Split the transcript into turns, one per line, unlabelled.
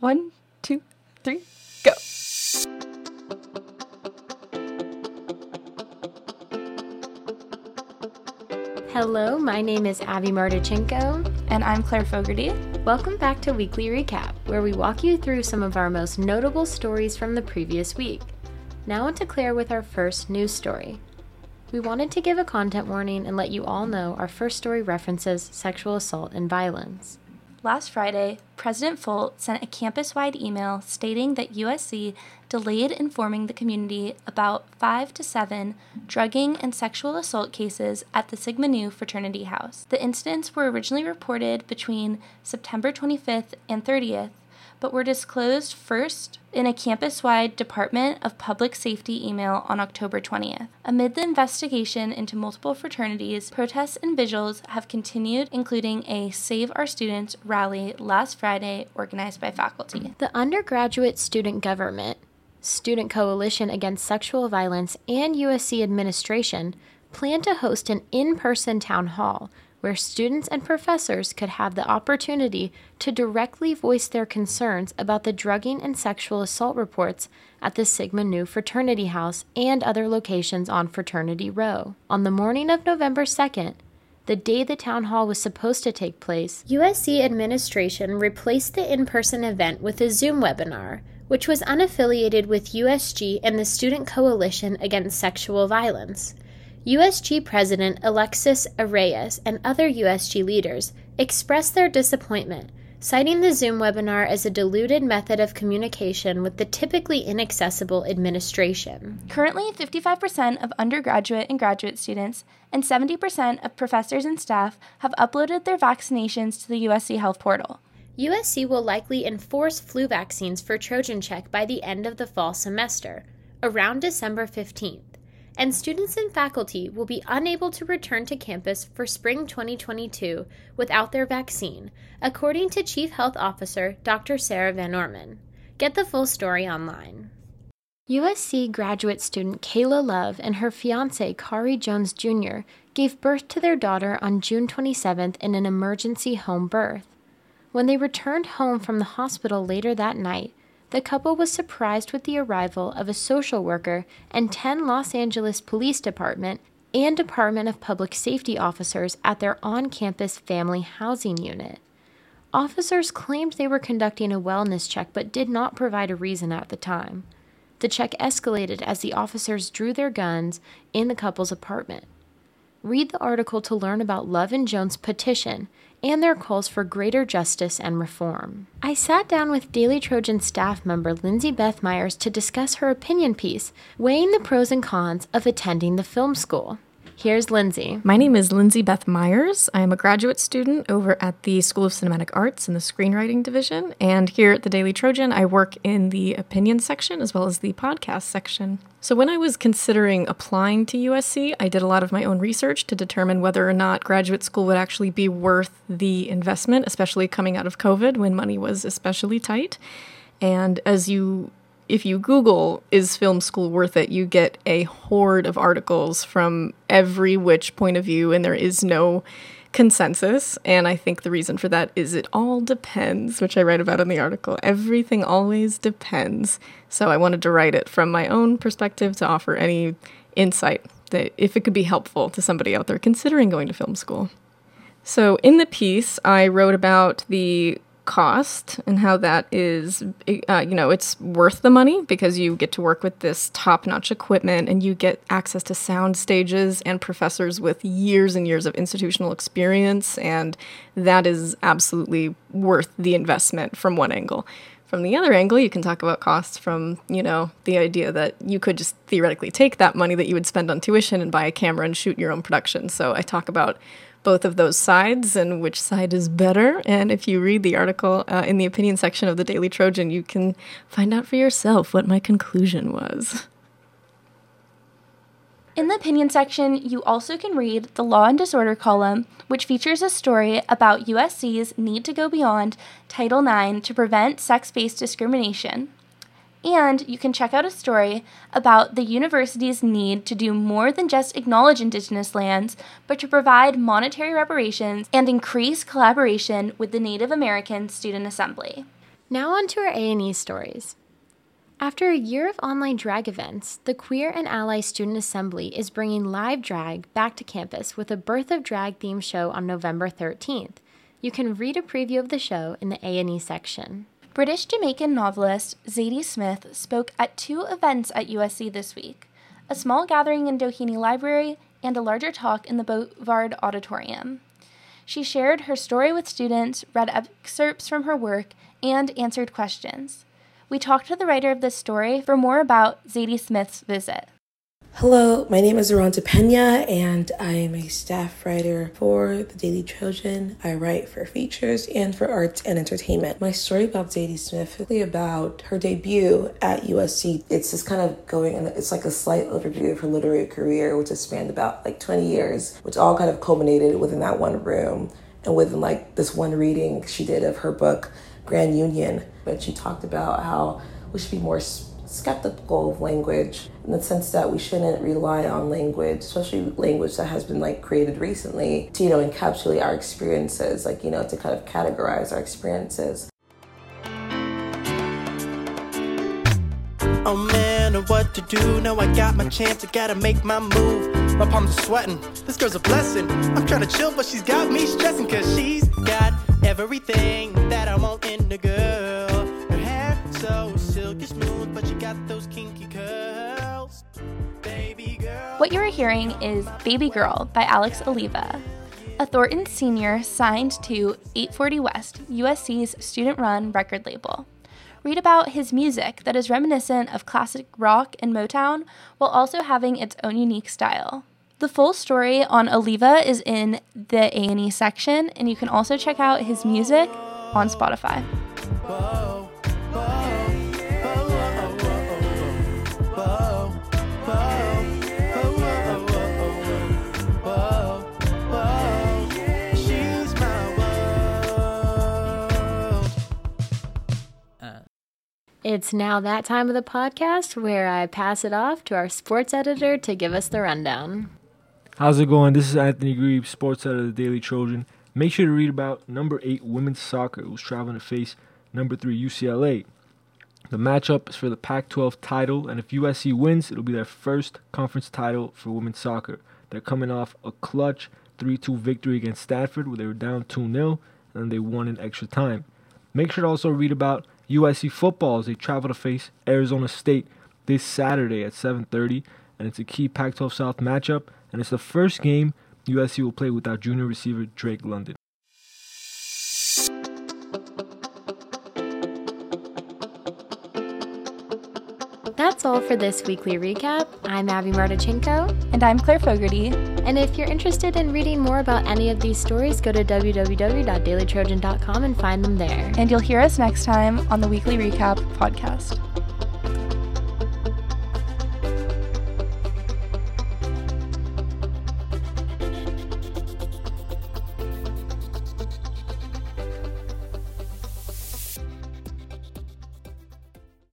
One, two, three, go.
Hello, my name is Abbey Martichenko.
And I'm Claire Fogarty.
Welcome back to Weekly Recap, where we walk you through some of our most notable stories from the previous week. Now on to Claire with our first news story. We wanted to give a content warning and let you all know our first story references sexual assault and violence.
Last Friday, President Folt sent a campus wide email stating that USC delayed informing the community about five to seven drugging and sexual assault cases at the Sigma Nu fraternity house. The incidents were originally reported between September 25th and 30th, but were disclosed first in a campus wide Department of Public Safety email on October 20th. Amid the investigation into multiple fraternities, protests and vigils have continued, including a Save Our Students rally last Friday organized by faculty.
The undergraduate student government, Student Coalition Against Sexual Violence, and USC administration plan to host an in person town hall where students and professors could have the opportunity to directly voice their concerns about the drugging and sexual assault reports at the Sigma Nu fraternity house and other locations on Fraternity Row. On the morning of November 2nd, the day the town hall was supposed to take place, USC administration replaced the in person event with a Zoom webinar, which was unaffiliated with USG and the Student Coalition Against Sexual Violence. USG President Alexis Areias and other USG leaders expressed their disappointment, citing the Zoom webinar as a diluted method of communication with the typically inaccessible administration.
Currently, 55% of undergraduate and graduate students and 70% of professors and staff have uploaded their vaccinations to the USC Health Portal.
USC will likely enforce flu vaccines for Trojan Check by the end of the fall semester, around December 15th and students and faculty will be unable to return to campus for spring 2022 without their vaccine, according to Chief Health Officer Dr. Sarah Van Orman. Get the full story online. USC graduate student Kayla Love and her fiance Kari Jones Jr. gave birth to their daughter on June 27th in an emergency home birth. When they returned home from the hospital later that night, the couple was surprised with the arrival of a social worker and 10 Los Angeles Police Department and Department of Public Safety officers at their on campus family housing unit. Officers claimed they were conducting a wellness check but did not provide a reason at the time. The check escalated as the officers drew their guns in the couple's apartment. Read the article to learn about Love and Jones' petition and their calls for greater justice and reform. I sat down with Daily Trojan staff member Lindsay Beth Myers to discuss her opinion piece, weighing the pros and cons of attending the film school. Here's Lindsay.
My name is Lindsay Beth Myers. I am a graduate student over at the School of Cinematic Arts in the Screenwriting Division. And here at the Daily Trojan, I work in the opinion section as well as the podcast section. So, when I was considering applying to USC, I did a lot of my own research to determine whether or not graduate school would actually be worth the investment, especially coming out of COVID when money was especially tight. And as you if you Google, is film school worth it, you get a horde of articles from every which point of view, and there is no consensus. And I think the reason for that is it all depends, which I write about in the article. Everything always depends. So I wanted to write it from my own perspective to offer any insight that if it could be helpful to somebody out there considering going to film school. So in the piece, I wrote about the cost and how that is, uh, you know, it's worth the money because you get to work with this top notch equipment and you get access to sound stages and professors with years and years of institutional experience. And that is absolutely worth the investment from one angle. From the other angle, you can talk about costs from, you know, the idea that you could just theoretically take that money that you would spend on tuition and buy a camera and shoot your own production. So I talk about both of those sides and which side is better. And if you read the article uh, in the opinion section of the Daily Trojan, you can find out for yourself what my conclusion was.
In the opinion section, you also can read the Law and Disorder column, which features a story about USC's need to go beyond Title IX to prevent sex based discrimination. And you can check out a story about the university's need to do more than just acknowledge Indigenous lands, but to provide monetary reparations and increase collaboration with the Native American Student Assembly.
Now on to our A&E stories. After a year of online drag events, the Queer and Ally Student Assembly is bringing live drag back to campus with a Birth of Drag themed show on November 13th. You can read a preview of the show in the A&E section.
British Jamaican novelist Zadie Smith spoke at two events at USC this week a small gathering in Doheny Library and a larger talk in the Bovard Auditorium. She shared her story with students, read excerpts from her work, and answered questions. We talked to the writer of this story for more about Zadie Smith's visit.
Hello, my name is Arantza Pena, and I am a staff writer for the Daily Trojan. I write for features and for arts and entertainment. My story about Zadie Smith is really about her debut at USC. It's just kind of going, and it's like a slight overview of her literary career, which has spanned about like 20 years, which all kind of culminated within that one room and within like this one reading she did of her book, Grand Union. But she talked about how we should be more skeptical of language in the sense that we shouldn't rely on language, especially language that has been like created recently to, you know, encapsulate our experiences, like, you know, to kind of categorize our experiences.
Oh man, what to do? Now I got my chance, I gotta make my move. My palms are sweating, this girl's a blessing. I'm trying to chill, but she's got me stressing, cause she's got everything
hearing is Baby Girl by Alex Oliva. A Thornton senior signed to 840 West, USC's student run record label. Read about his music that is reminiscent of classic rock and Motown while also having its own unique style. The full story on Oliva is in the A&E section and you can also check out his music on Spotify.
It's now that time of the podcast where I pass it off to our sports editor to give us the rundown.
How's it going? This is Anthony Grieb, sports editor of the Daily Trojan. Make sure to read about number eight women's soccer, who's traveling to face number three UCLA. The matchup is for the Pac 12 title, and if USC wins, it'll be their first conference title for women's soccer. They're coming off a clutch 3 2 victory against Stanford, where they were down 2 0, and they won in extra time. Make sure to also read about USC football as they travel to face Arizona State this Saturday at 7:30, and it's a key Pac-12 South matchup, and it's the first game USC will play without junior receiver Drake London.
That's all for this weekly recap. I'm Abbey Martichenko.
And I'm Claire Fogarty.
And if you're interested in reading more about any of these stories, go to www.dailytrojan.com and find them there.
And you'll hear us next time on the Weekly Recap podcast.